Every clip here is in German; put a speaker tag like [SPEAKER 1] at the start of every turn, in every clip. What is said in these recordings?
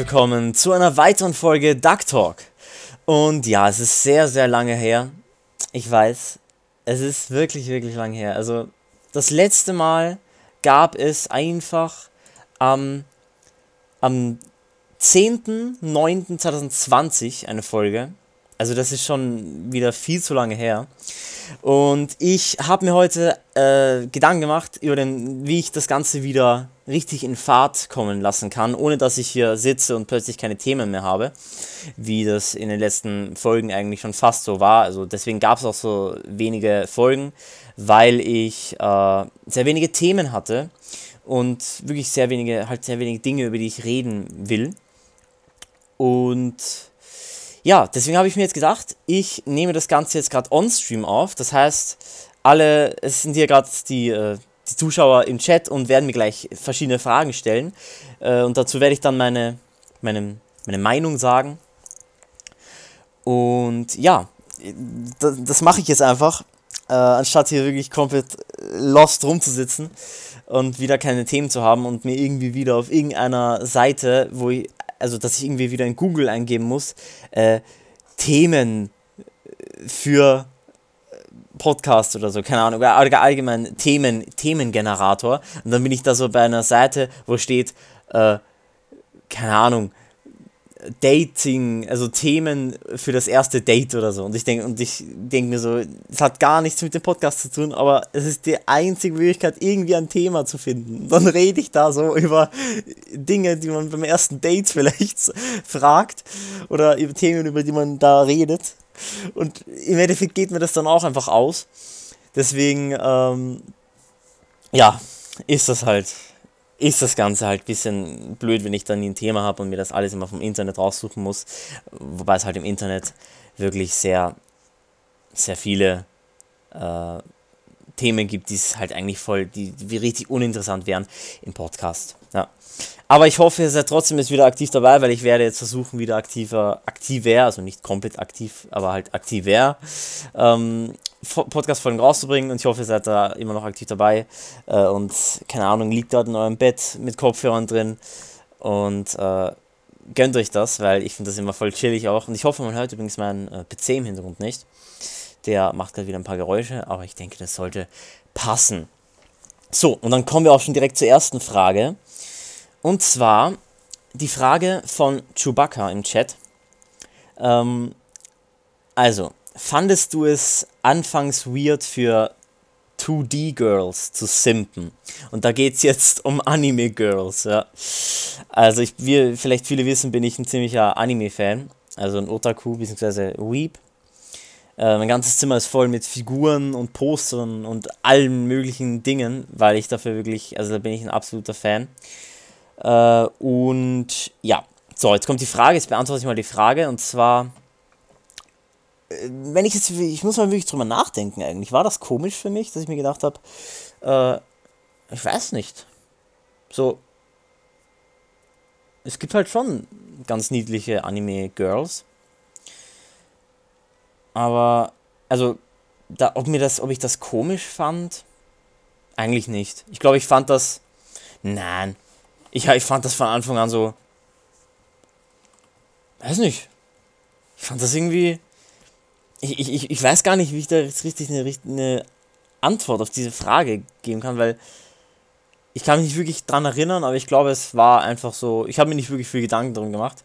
[SPEAKER 1] willkommen zu einer weiteren Folge Duck Talk. Und ja, es ist sehr, sehr lange her. Ich weiß, es ist wirklich, wirklich lange her. Also, das letzte Mal gab es einfach am, am 10.09.2020 eine Folge. Also, das ist schon wieder viel zu lange her. Und ich habe mir heute äh, Gedanken gemacht über den, wie ich das Ganze wieder richtig in Fahrt kommen lassen kann, ohne dass ich hier sitze und plötzlich keine Themen mehr habe, wie das in den letzten Folgen eigentlich schon fast so war. Also deswegen gab es auch so wenige Folgen, weil ich äh, sehr wenige Themen hatte und wirklich sehr wenige, halt sehr wenige Dinge, über die ich reden will. Und ja, deswegen habe ich mir jetzt gedacht, ich nehme das Ganze jetzt gerade on-stream auf. Das heißt, alle, es sind hier gerade die, äh, die Zuschauer im Chat und werden mir gleich verschiedene Fragen stellen. Äh, und dazu werde ich dann meine, meine, meine Meinung sagen. Und ja, das, das mache ich jetzt einfach, äh, anstatt hier wirklich komplett lost rumzusitzen und wieder keine Themen zu haben und mir irgendwie wieder auf irgendeiner Seite, wo ich, also dass ich irgendwie wieder in Google eingeben muss, äh, Themen für Podcast oder so, keine Ahnung, oder allgemein Themen, Themengenerator. Und dann bin ich da so bei einer Seite, wo steht, äh, keine Ahnung, Dating, also Themen für das erste Date oder so. Und ich denke, und ich denke mir so, es hat gar nichts mit dem Podcast zu tun, aber es ist die einzige Möglichkeit, irgendwie ein Thema zu finden. Dann rede ich da so über Dinge, die man beim ersten Date vielleicht fragt oder über Themen, über die man da redet. Und im Endeffekt geht mir das dann auch einfach aus. Deswegen, ähm, ja, ist das halt ist das Ganze halt ein bisschen blöd, wenn ich dann ein Thema habe und mir das alles immer vom Internet raussuchen muss. Wobei es halt im Internet wirklich sehr, sehr viele äh, Themen gibt, die es halt eigentlich voll, die, die richtig uninteressant wären im Podcast. Ja. Aber ich hoffe, ihr seid trotzdem jetzt wieder aktiv dabei, weil ich werde jetzt versuchen, wieder aktiver, aktiver, also nicht komplett aktiv, aber halt aktiver, ähm, Podcast-Folgen rauszubringen und ich hoffe, ihr seid da immer noch aktiv dabei äh, und keine Ahnung, liegt dort in eurem Bett mit Kopfhörern drin und äh, gönnt euch das, weil ich finde das immer voll chillig auch und ich hoffe, man hört übrigens meinen äh, PC im Hintergrund nicht. Der macht gerade wieder ein paar Geräusche, aber ich denke, das sollte passen. So, und dann kommen wir auch schon direkt zur ersten Frage. Und zwar die Frage von Chewbacca im Chat. Ähm, also, fandest du es anfangs weird für 2D-Girls zu simpen? Und da geht es jetzt um Anime-Girls, ja. Also, ich, wie vielleicht viele wissen, bin ich ein ziemlicher Anime-Fan. Also ein Otaku bzw. Weep. Äh, mein ganzes Zimmer ist voll mit Figuren und Postern und allen möglichen Dingen, weil ich dafür wirklich, also da bin ich ein absoluter Fan. Äh, und ja, so, jetzt kommt die Frage, jetzt beantworte ich mal die Frage und zwar, äh, wenn ich jetzt, ich muss mal wirklich drüber nachdenken eigentlich, war das komisch für mich, dass ich mir gedacht habe, äh, ich weiß nicht. So, es gibt halt schon ganz niedliche Anime-Girls. Aber, also, da, ob mir das, ob ich das komisch fand, eigentlich nicht. Ich glaube, ich fand das, nein, ich, ich fand das von Anfang an so. Weiß nicht. Ich fand das irgendwie. Ich, ich, ich weiß gar nicht, wie ich da jetzt richtig eine, eine Antwort auf diese Frage geben kann, weil ich kann mich nicht wirklich dran erinnern, aber ich glaube, es war einfach so. Ich habe mir nicht wirklich viel Gedanken darum gemacht.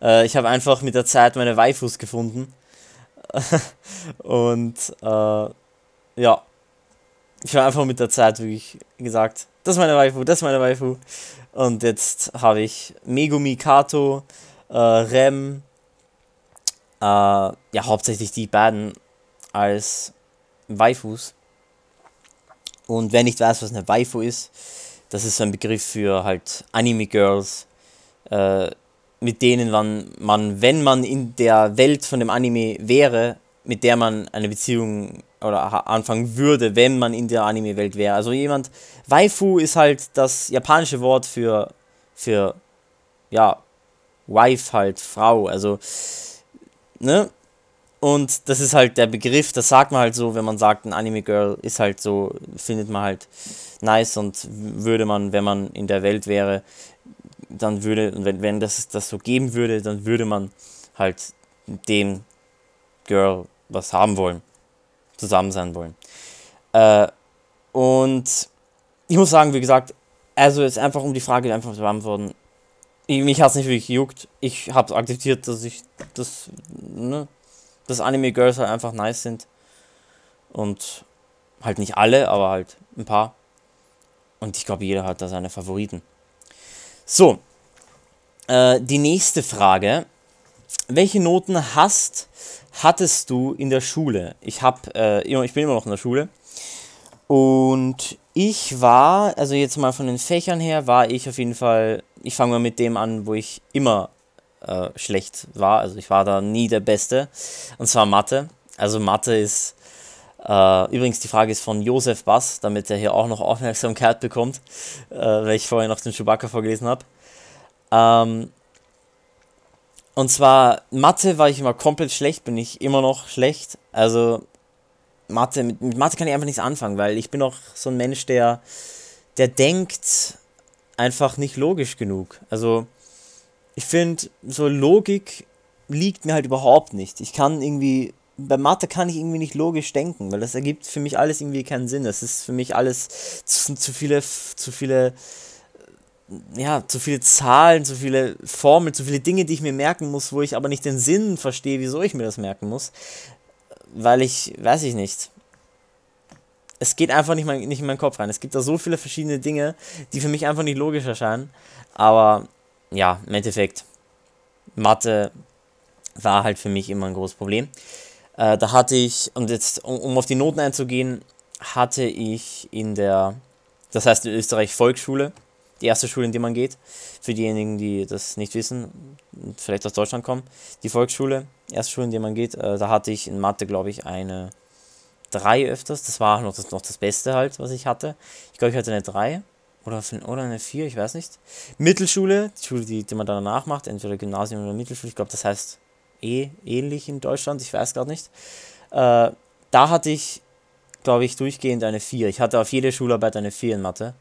[SPEAKER 1] Äh, ich habe einfach mit der Zeit meine Waifus gefunden. Und äh, ja, ich habe einfach mit der Zeit wirklich gesagt, das ist meine Waifu, das ist meine Waifu. Und jetzt habe ich Megumi Kato, äh, Rem, äh, ja, hauptsächlich die beiden als Waifus. Und wer nicht weiß, was eine Waifu ist, das ist so ein Begriff für halt Anime-Girls, äh, mit denen man, man, wenn man in der Welt von dem Anime wäre, mit der man eine Beziehung oder anfangen würde, wenn man in der Anime-Welt wäre. Also jemand, Waifu ist halt das japanische Wort für, für, ja, Wife halt, Frau, also, ne? Und das ist halt der Begriff, das sagt man halt so, wenn man sagt, ein Anime-Girl ist halt so, findet man halt nice und würde man, wenn man in der Welt wäre, dann würde, wenn, wenn das das so geben würde, dann würde man halt dem Girl was haben wollen, zusammen sein wollen. Äh, und ich muss sagen, wie gesagt, also jetzt einfach um die Frage einfach zu beantworten, ich, mich hat es nicht wirklich gejuckt. Ich habe akzeptiert, dass ich das, ne, dass Anime Girls halt einfach nice sind. Und halt nicht alle, aber halt ein paar. Und ich glaube, jeder hat da seine Favoriten. So, äh, die nächste Frage. Welche Noten hast, hattest du in der Schule? Ich, hab, äh, ich bin immer noch in der Schule. Und ich war, also jetzt mal von den Fächern her, war ich auf jeden Fall, ich fange mal mit dem an, wo ich immer äh, schlecht war. Also ich war da nie der Beste. Und zwar Mathe. Also Mathe ist, äh, übrigens die Frage ist von Josef Bass, damit er hier auch noch Aufmerksamkeit bekommt, äh, weil ich vorher noch den Chewbacca vorgelesen habe. Ähm, und zwar Mathe war ich immer komplett schlecht, bin ich immer noch schlecht. Also Mathe, mit, mit Mathe kann ich einfach nichts anfangen, weil ich bin auch so ein Mensch, der, der denkt einfach nicht logisch genug. Also ich finde, so Logik liegt mir halt überhaupt nicht. Ich kann irgendwie, bei Mathe kann ich irgendwie nicht logisch denken, weil das ergibt für mich alles irgendwie keinen Sinn. Das ist für mich alles zu, zu viele, zu viele, ja, zu viele Zahlen, zu viele Formeln, zu viele Dinge, die ich mir merken muss, wo ich aber nicht den Sinn verstehe, wieso ich mir das merken muss weil ich, weiß ich nicht. Es geht einfach nicht, mein, nicht in meinen Kopf rein. Es gibt da so viele verschiedene Dinge, die für mich einfach nicht logisch erscheinen. Aber ja, im Endeffekt, Mathe war halt für mich immer ein großes Problem. Äh, da hatte ich, und jetzt, um, um auf die Noten einzugehen, hatte ich in der, das heißt in Österreich Volksschule, die erste Schule, in die man geht. Für diejenigen, die das nicht wissen, vielleicht aus Deutschland kommen, die Volksschule, erste Schule, in die man geht, äh, da hatte ich in Mathe, glaube ich, eine 3 öfters. Das war noch das, noch das Beste halt, was ich hatte. Ich glaube, ich hatte eine 3 oder, oder eine 4, ich weiß nicht. Mittelschule, die Schule, die, die man danach macht, entweder Gymnasium oder Mittelschule, ich glaube, das heißt eh ähnlich in Deutschland, ich weiß gerade nicht. Äh, da hatte ich, glaube ich, durchgehend eine 4. Ich hatte auf jede Schularbeit eine 4 in Mathe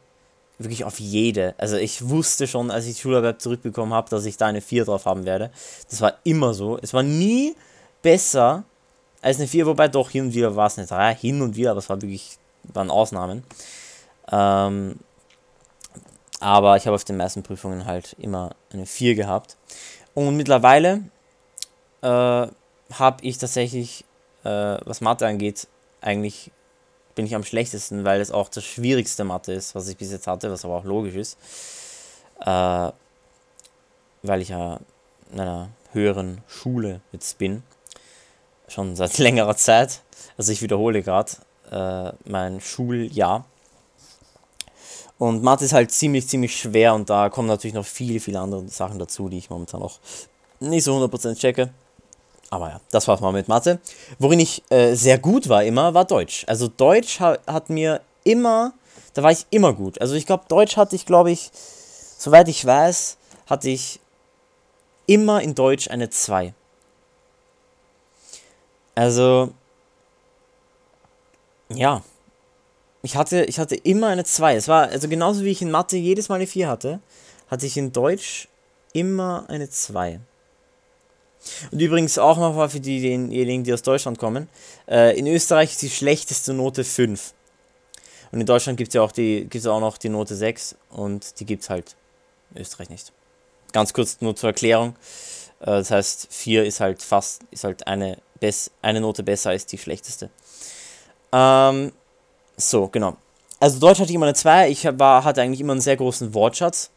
[SPEAKER 1] wirklich auf jede. Also ich wusste schon, als ich Schularbeit zurückbekommen habe, dass ich da eine 4 drauf haben werde. Das war immer so. Es war nie besser als eine 4, wobei doch hin und wieder war es eine 3, hin und wieder, aber es war wirklich, waren Ausnahmen. Ähm, aber ich habe auf den meisten Prüfungen halt immer eine 4 gehabt. Und mittlerweile äh, habe ich tatsächlich, äh, was Mathe angeht, eigentlich bin ich am schlechtesten, weil es auch das schwierigste Mathe ist, was ich bis jetzt hatte, was aber auch logisch ist. Äh, weil ich ja in einer höheren Schule jetzt bin. Schon seit längerer Zeit. Also ich wiederhole gerade äh, mein Schuljahr. Und Mathe ist halt ziemlich, ziemlich schwer und da kommen natürlich noch viele, viele andere Sachen dazu, die ich momentan noch nicht so 100% checke. Aber ja, das war's mal mit Mathe. Worin ich äh, sehr gut war immer, war Deutsch. Also Deutsch ha hat mir immer, da war ich immer gut. Also ich glaube, Deutsch hatte ich, glaube ich, soweit ich weiß, hatte ich immer in Deutsch eine 2. Also, ja. Ich hatte, ich hatte immer eine 2. Es war, also genauso wie ich in Mathe jedes Mal eine 4 hatte, hatte ich in Deutsch immer eine 2. Und übrigens auch nochmal für diejenigen, die aus Deutschland kommen. Äh, in Österreich ist die schlechteste Note 5. Und in Deutschland gibt es ja auch, die, gibt's auch noch die Note 6 und die gibt es halt in Österreich nicht. Ganz kurz nur zur Erklärung. Äh, das heißt, 4 ist halt fast, ist halt eine, Bess eine Note besser als die schlechteste. Ähm, so, genau. Also Deutsch hatte ich immer eine 2. Ich war, hatte eigentlich immer einen sehr großen Wortschatz.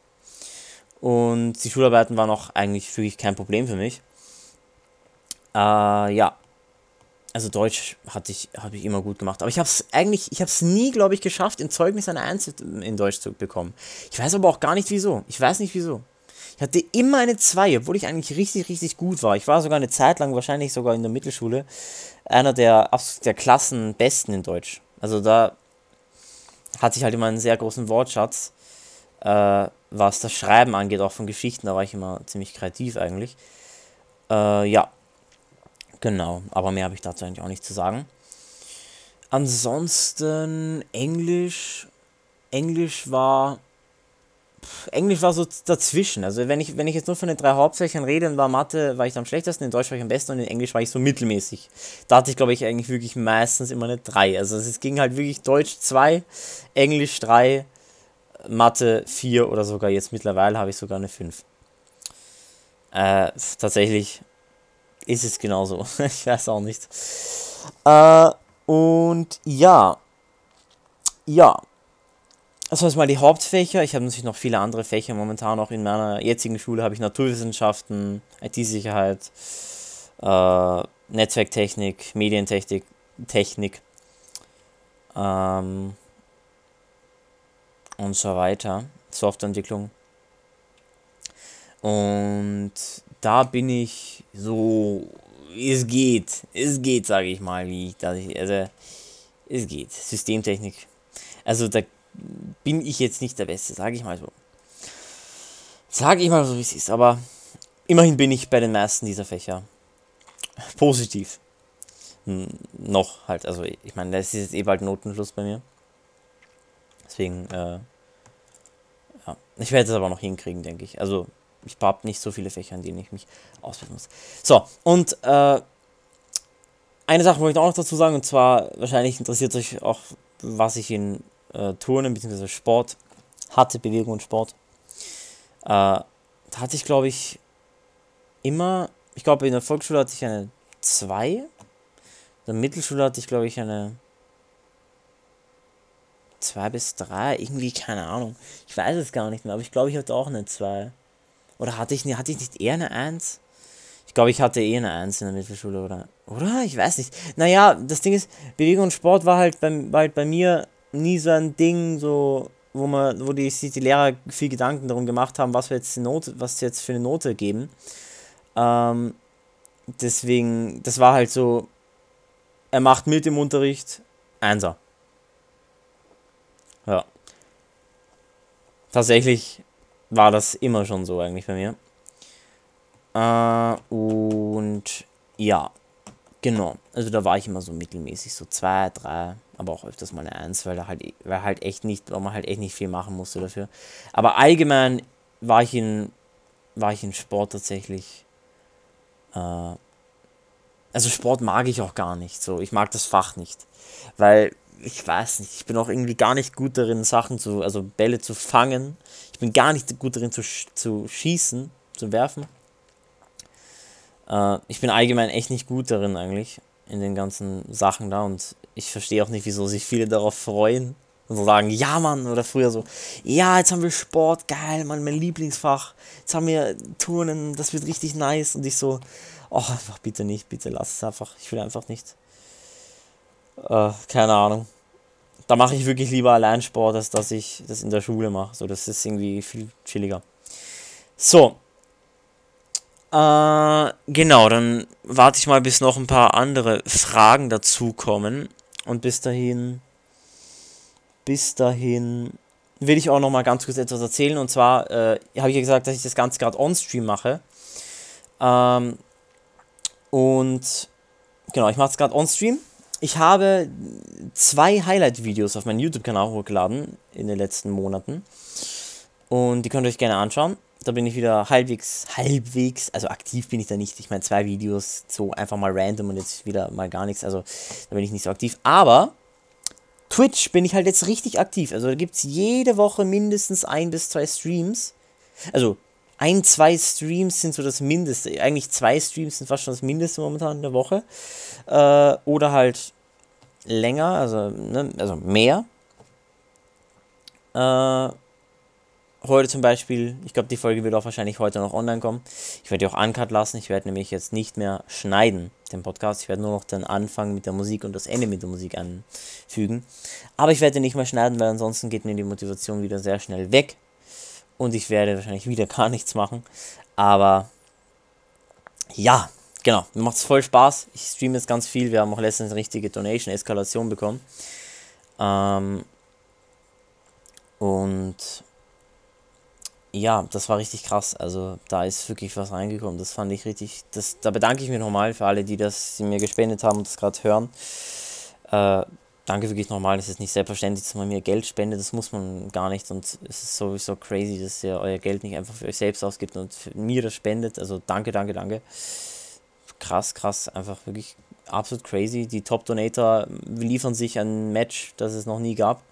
[SPEAKER 1] Und die Schularbeiten waren auch eigentlich wirklich kein Problem für mich. Äh, ja. Also Deutsch hatte ich, habe ich immer gut gemacht. Aber ich habe es eigentlich, ich habe es nie, glaube ich, geschafft, in Zeugnis eine 1 in Deutsch zu bekommen. Ich weiß aber auch gar nicht wieso. Ich weiß nicht wieso. Ich hatte immer eine 2, obwohl ich eigentlich richtig, richtig gut war. Ich war sogar eine Zeit lang, wahrscheinlich sogar in der Mittelschule, einer der, der Klassenbesten in Deutsch. Also da hatte ich halt immer einen sehr großen Wortschatz, äh, was das Schreiben angeht, auch von Geschichten. Da war ich immer ziemlich kreativ eigentlich. Äh, ja, Genau, aber mehr habe ich dazu eigentlich auch nicht zu sagen. Ansonsten Englisch. Englisch war Englisch war so dazwischen. Also wenn ich, wenn ich jetzt nur von den drei Hauptfächern rede, dann war Mathe war ich am schlechtesten, in Deutsch war ich am besten und in Englisch war ich so mittelmäßig. Da hatte ich, glaube ich, eigentlich wirklich meistens immer eine 3. Also es ging halt wirklich Deutsch 2, Englisch 3, Mathe 4 oder sogar jetzt mittlerweile habe ich sogar eine 5. Äh, tatsächlich ist es genauso. ich weiß auch nicht. Äh, und ja. Ja. Das waren mal die Hauptfächer. Ich habe natürlich noch viele andere Fächer. Momentan auch in meiner jetzigen Schule habe ich Naturwissenschaften, IT-Sicherheit, äh, Netzwerktechnik, Medientechnik, Technik ähm, und so weiter. Softwareentwicklung. Und da bin ich so, es geht, es geht, sage ich mal, wie ich, also es geht, Systemtechnik. Also da bin ich jetzt nicht der Beste, sage ich mal so. Sage ich mal so, wie es ist, aber immerhin bin ich bei den meisten dieser Fächer positiv. Hm, noch halt, also ich meine, das ist jetzt eh bald Notenschluss bei mir. Deswegen, äh, ja, ich werde es aber noch hinkriegen, denke ich. Also ich habe nicht so viele Fächer, in denen ich mich ausbilden muss. So, und äh, eine Sache wollte ich auch noch dazu sagen, und zwar, wahrscheinlich interessiert euch auch, was ich in äh, Turnen bzw. Sport hatte, Bewegung und Sport. Äh, da hatte ich, glaube ich, immer, ich glaube, in der Volksschule hatte ich eine 2. In der Mittelschule hatte ich, glaube ich, eine 2 bis 3. Irgendwie, keine Ahnung. Ich weiß es gar nicht mehr, aber ich glaube, ich hatte auch eine 2. Oder hatte ich, hatte ich nicht eher eine 1? Ich glaube, ich hatte eher eine 1 in der Mittelschule, oder? Oder? Ich weiß nicht. Naja, das Ding ist, Bewegung und Sport war halt bei, war halt bei mir nie so ein Ding, so, wo man, wo die, sich die Lehrer viel Gedanken darum gemacht haben, was wir jetzt die Note, was jetzt für eine Note geben. Ähm, deswegen, das war halt so, er macht mit im Unterricht, Einser. Ja. Tatsächlich war das immer schon so eigentlich bei mir. Äh, und ja, genau. Also da war ich immer so mittelmäßig, so 2, 3, aber auch öfters mal eine 1, weil da halt, weil halt echt nicht, weil man halt echt nicht viel machen musste dafür. Aber allgemein war ich in, war ich in Sport tatsächlich. Äh, also Sport mag ich auch gar nicht. So, ich mag das Fach nicht. Weil ich weiß nicht, ich bin auch irgendwie gar nicht gut darin, Sachen zu, also Bälle zu fangen. Ich bin gar nicht gut darin zu, zu schießen, zu werfen. Äh, ich bin allgemein echt nicht gut darin eigentlich, in den ganzen Sachen da und ich verstehe auch nicht, wieso sich viele darauf freuen und so sagen, ja Mann, oder früher so, ja, jetzt haben wir Sport, geil, Mann, mein Lieblingsfach, jetzt haben wir Turnen, das wird richtig nice und ich so, oh, einfach bitte nicht, bitte lass es einfach, ich will einfach nicht. Äh, keine Ahnung. Da mache ich wirklich lieber allein Sport, als dass ich das in der Schule mache. So, das ist irgendwie viel chilliger. So. Äh, genau, dann warte ich mal, bis noch ein paar andere Fragen dazukommen. Und bis dahin. Bis dahin will ich auch noch mal ganz kurz etwas erzählen. Und zwar äh, habe ich ja gesagt, dass ich das Ganze gerade on-stream mache. Ähm, und genau, ich mache es gerade on-stream ich habe zwei Highlight-Videos auf meinen YouTube-Kanal hochgeladen in den letzten Monaten. Und die könnt ihr euch gerne anschauen. Da bin ich wieder halbwegs, halbwegs, also aktiv bin ich da nicht. Ich meine, zwei Videos, so einfach mal random und jetzt wieder mal gar nichts. Also da bin ich nicht so aktiv. Aber Twitch bin ich halt jetzt richtig aktiv. Also da gibt es jede Woche mindestens ein bis zwei Streams. Also ein, zwei Streams sind so das Mindeste. Eigentlich zwei Streams sind fast schon das Mindeste momentan in der Woche. Äh, oder halt länger, also, ne, also mehr. Äh, heute zum Beispiel, ich glaube, die Folge wird auch wahrscheinlich heute noch online kommen. Ich werde die auch uncut lassen. Ich werde nämlich jetzt nicht mehr schneiden, den Podcast. Ich werde nur noch den Anfang mit der Musik und das Ende mit der Musik anfügen. Aber ich werde nicht mehr schneiden, weil ansonsten geht mir die Motivation wieder sehr schnell weg und ich werde wahrscheinlich wieder gar nichts machen. Aber ja, genau, mir macht es voll Spaß. Ich streame jetzt ganz viel. Wir haben auch letztens eine richtige Donation-Eskalation bekommen. Ähm, und ja, das war richtig krass. Also da ist wirklich was reingekommen. Das fand ich richtig. Das, da bedanke ich mich nochmal für alle, die das die mir gespendet haben und das gerade hören. Äh, danke wirklich nochmal, es ist nicht selbstverständlich, dass man mir Geld spendet, das muss man gar nicht und es ist sowieso crazy, dass ihr euer Geld nicht einfach für euch selbst ausgibt und mir das spendet. Also danke, danke, danke. Krass, krass, einfach wirklich absolut crazy. Die Top Donator liefern sich ein Match, das es noch nie gab.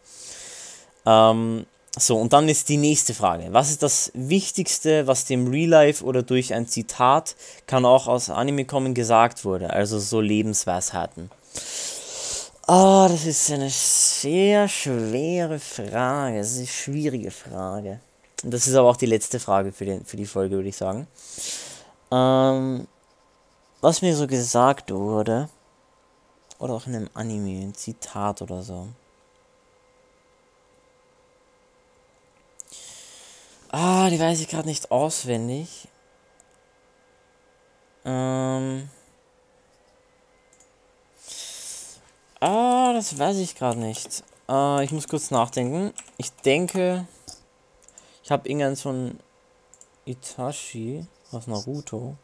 [SPEAKER 1] Ähm, so, und dann ist die nächste Frage. Was ist das Wichtigste, was dem Real Life oder durch ein Zitat, kann auch aus Anime kommen, gesagt wurde? Also so Lebensweisheiten. Oh, das ist eine sehr schwere Frage. Das ist eine schwierige Frage. Und das ist aber auch die letzte Frage für, den, für die Folge, würde ich sagen. Ähm, was mir so gesagt wurde, oder auch in einem Anime, ein Zitat oder so. Ah, die weiß ich gerade nicht auswendig. Ähm. Ah, das weiß ich gerade nicht. Äh, ich muss kurz nachdenken. Ich denke, ich habe irgendeinen so ein Itachi aus Naruto.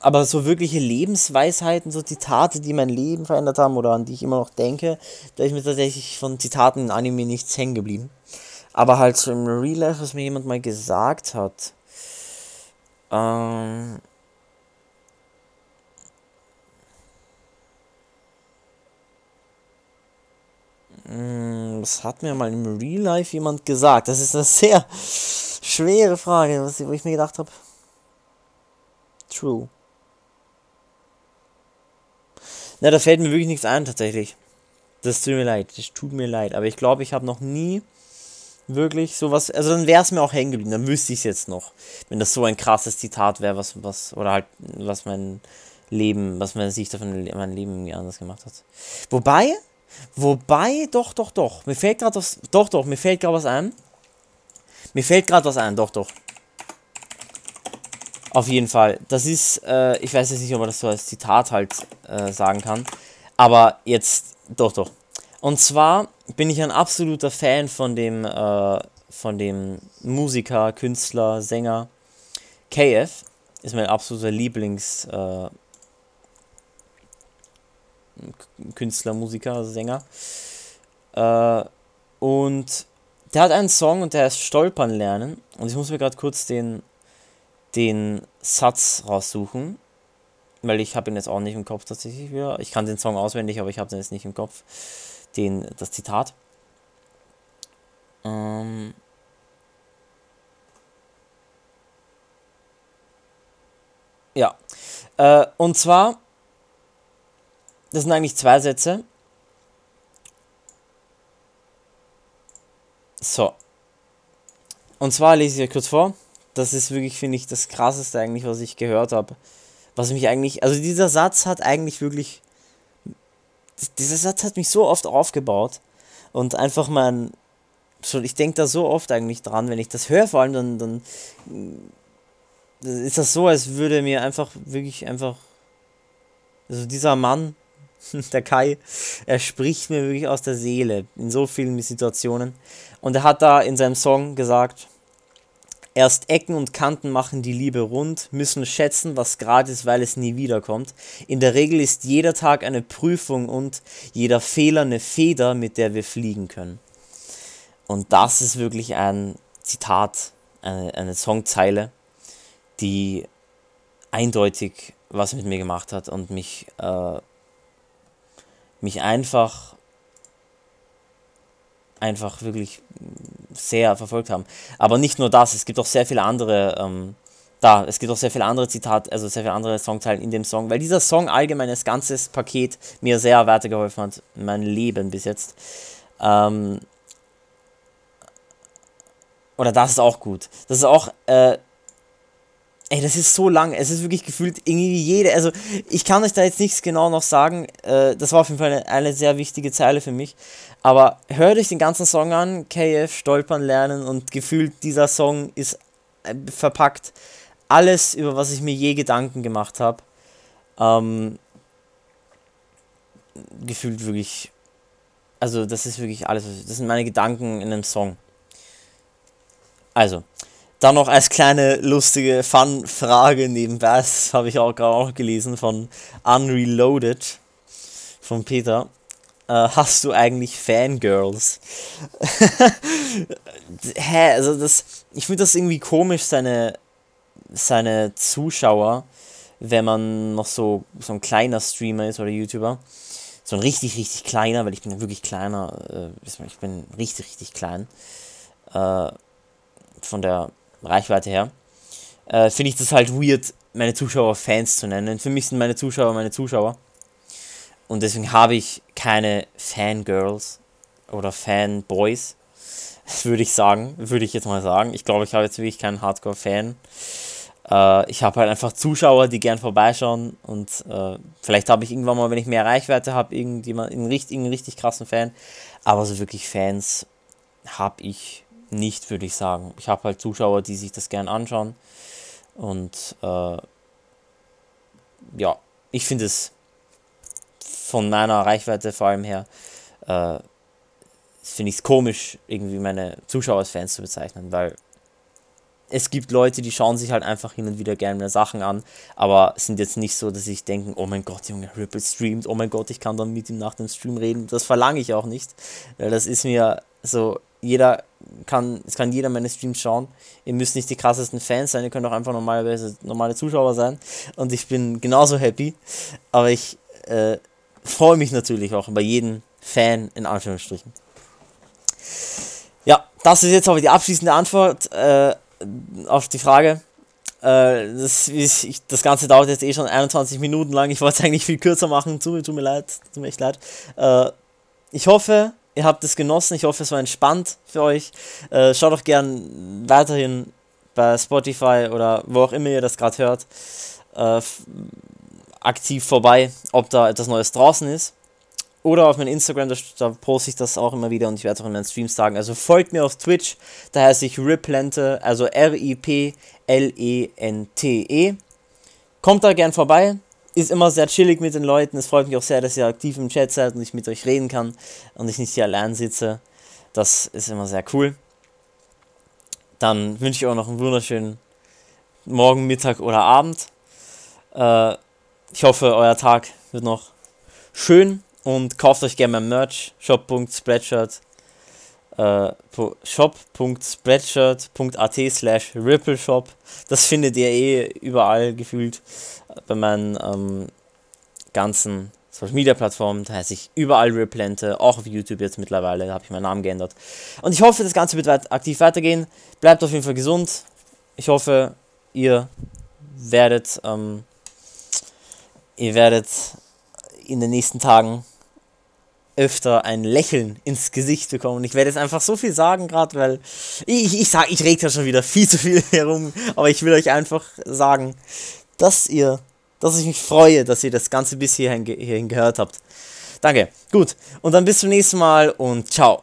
[SPEAKER 1] aber so wirkliche Lebensweisheiten, so Zitate, die mein Leben verändert haben oder an die ich immer noch denke, da ist mir tatsächlich von Zitaten in Anime nichts hängen geblieben. Aber halt so im Real Life, was mir jemand mal gesagt hat. Ähm, hm, was hat mir mal im Real Life jemand gesagt? Das ist eine sehr schwere Frage, wo ich mir gedacht habe. True. Na, da fällt mir wirklich nichts ein, tatsächlich. Das tut mir leid, das tut mir leid. Aber ich glaube, ich habe noch nie wirklich sowas. Also dann wäre es mir auch hängen geblieben, dann wüsste ich es jetzt noch. Wenn das so ein krasses Zitat wäre, was, was, oder halt, was mein Leben, was meine Sicht auf mein Leben anders gemacht hat. Wobei, wobei, doch, doch, doch. Mir fällt gerade was. Doch, doch, mir fällt gerade was ein. Mir fällt gerade was ein, doch, doch. Auf jeden Fall. Das ist, äh, ich weiß jetzt nicht, ob man das so als Zitat halt äh, sagen kann. Aber jetzt, doch, doch. Und zwar bin ich ein absoluter Fan von dem, äh, von dem Musiker, Künstler, Sänger KF. Ist mein absoluter Lieblings äh, Künstler, Musiker, Sänger. Äh, und der hat einen Song und der heißt Stolpern lernen. Und ich muss mir gerade kurz den den Satz raussuchen, weil ich habe ihn jetzt auch nicht im Kopf tatsächlich wieder. Ich kann den Song auswendig, aber ich habe den jetzt nicht im Kopf. Den, das Zitat. Ähm ja. Äh, und zwar, das sind eigentlich zwei Sätze. So. Und zwar lese ich euch kurz vor das ist wirklich, finde ich, das krasseste eigentlich, was ich gehört habe. Was mich eigentlich, also dieser Satz hat eigentlich wirklich, dieser Satz hat mich so oft aufgebaut und einfach mein, so, ich denke da so oft eigentlich dran, wenn ich das höre, vor allem dann, dann ist das so, als würde mir einfach wirklich einfach, also dieser Mann, der Kai, er spricht mir wirklich aus der Seele in so vielen Situationen. Und er hat da in seinem Song gesagt, Erst Ecken und Kanten machen die Liebe rund, müssen schätzen, was gratis, weil es nie wiederkommt. In der Regel ist jeder Tag eine Prüfung und jeder Fehler eine Feder, mit der wir fliegen können. Und das ist wirklich ein Zitat, eine, eine Songzeile, die eindeutig was mit mir gemacht hat und mich, äh, mich einfach einfach wirklich sehr verfolgt haben. Aber nicht nur das, es gibt auch sehr viele andere, ähm, da, es gibt auch sehr viele andere Zitate, also sehr viele andere Songteilen in dem Song, weil dieser Song allgemein das ganze Paket mir sehr weitergeholfen hat, in meinem Leben bis jetzt. Ähm, oder das ist auch gut. Das ist auch, äh, Ey, das ist so lang. Es ist wirklich gefühlt irgendwie jede. Also, ich kann euch da jetzt nichts genau noch sagen. Äh, das war auf jeden Fall eine, eine, sehr wichtige Zeile für mich. Aber hört euch den ganzen Song an, KF, Stolpern lernen und gefühlt dieser Song ist äh, verpackt alles, über was ich mir je Gedanken gemacht habe. Ähm, gefühlt wirklich. Also, das ist wirklich alles. Das sind meine Gedanken in einem Song. Also, Dann noch als kleine lustige Fun-Frage nebenbei, das habe ich auch gerade auch gelesen von Unreloaded von Peter. Äh, hast du eigentlich Fangirls? Hä, also das, ich finde das irgendwie komisch, seine, seine Zuschauer, wenn man noch so, so ein kleiner Streamer ist oder YouTuber, so ein richtig, richtig kleiner, weil ich bin wirklich kleiner, äh, ich bin richtig, richtig klein, äh, von der Reichweite her, äh, finde ich das halt weird, meine Zuschauer Fans zu nennen. Für mich sind meine Zuschauer meine Zuschauer. Und deswegen habe ich keine Fangirls oder Fanboys, würde ich sagen, würde ich jetzt mal sagen. Ich glaube, ich habe jetzt wirklich keinen Hardcore-Fan. Äh, ich habe halt einfach Zuschauer, die gern vorbeischauen und äh, vielleicht habe ich irgendwann mal, wenn ich mehr Reichweite habe, irgendjemand, einen, einen richtig krassen Fan. Aber so wirklich Fans habe ich nicht, würde ich sagen. Ich habe halt Zuschauer, die sich das gern anschauen. Und äh, ja, ich finde es von meiner Reichweite vor allem her, äh, finde ich es komisch, irgendwie meine Zuschauer als Fans zu bezeichnen, weil es gibt Leute, die schauen sich halt einfach hin und wieder gerne Sachen an, aber sind jetzt nicht so, dass ich denke, oh mein Gott, Junge, Ripple streamt, oh mein Gott, ich kann dann mit ihm nach dem Stream reden. Das verlange ich auch nicht, weil das ist mir so, jeder kann, es kann jeder meine Streams schauen. Ihr müsst nicht die krassesten Fans sein, ihr könnt auch einfach normalerweise normale Zuschauer sein und ich bin genauso happy, aber ich äh, freue mich natürlich auch über jeden Fan in Anführungsstrichen. Ja, das ist jetzt aber die abschließende Antwort äh, auf die Frage. Äh, das, ich, das Ganze dauert jetzt eh schon 21 Minuten lang. Ich wollte es eigentlich viel kürzer machen. Tut, tut mir leid. Tut mir echt leid. Äh, ich hoffe, ihr habt es genossen. Ich hoffe, es war entspannt für euch. Äh, schaut doch gern weiterhin bei Spotify oder wo auch immer ihr das gerade hört äh, aktiv vorbei, ob da etwas Neues draußen ist. Oder auf meinem Instagram, da, da poste ich das auch immer wieder und ich werde es auch in meinen Streams sagen. Also folgt mir auf Twitch, da heiße ich Riplente, also R-I-P-L-E-N-T-E. -E. Kommt da gern vorbei, ist immer sehr chillig mit den Leuten. Es freut mich auch sehr, dass ihr aktiv im Chat seid und ich mit euch reden kann und ich nicht hier allein sitze. Das ist immer sehr cool. Dann wünsche ich euch noch einen wunderschönen Morgen, Mittag oder Abend. Äh, ich hoffe, euer Tag wird noch schön und kauft euch gerne mein Merch. shop.spreadshirt äh, shop.spreadshirt.at slash rippleshop. Das findet ihr eh überall gefühlt bei meinen ähm, ganzen Social Media Plattformen. Da heiße ich überall Riplente, auch auf YouTube jetzt mittlerweile, da habe ich meinen Namen geändert. Und ich hoffe, das Ganze wird weit aktiv weitergehen. Bleibt auf jeden Fall gesund. Ich hoffe, ihr werdet ähm, ihr werdet in den nächsten Tagen öfter ein Lächeln ins Gesicht bekommen. Ich werde jetzt einfach so viel sagen gerade, weil ich, ich sage, ich rede ja schon wieder viel zu viel herum, aber ich will euch einfach sagen, dass ihr, dass ich mich freue, dass ihr das Ganze bis hierhin, hierhin gehört habt. Danke. Gut. Und dann bis zum nächsten Mal und ciao.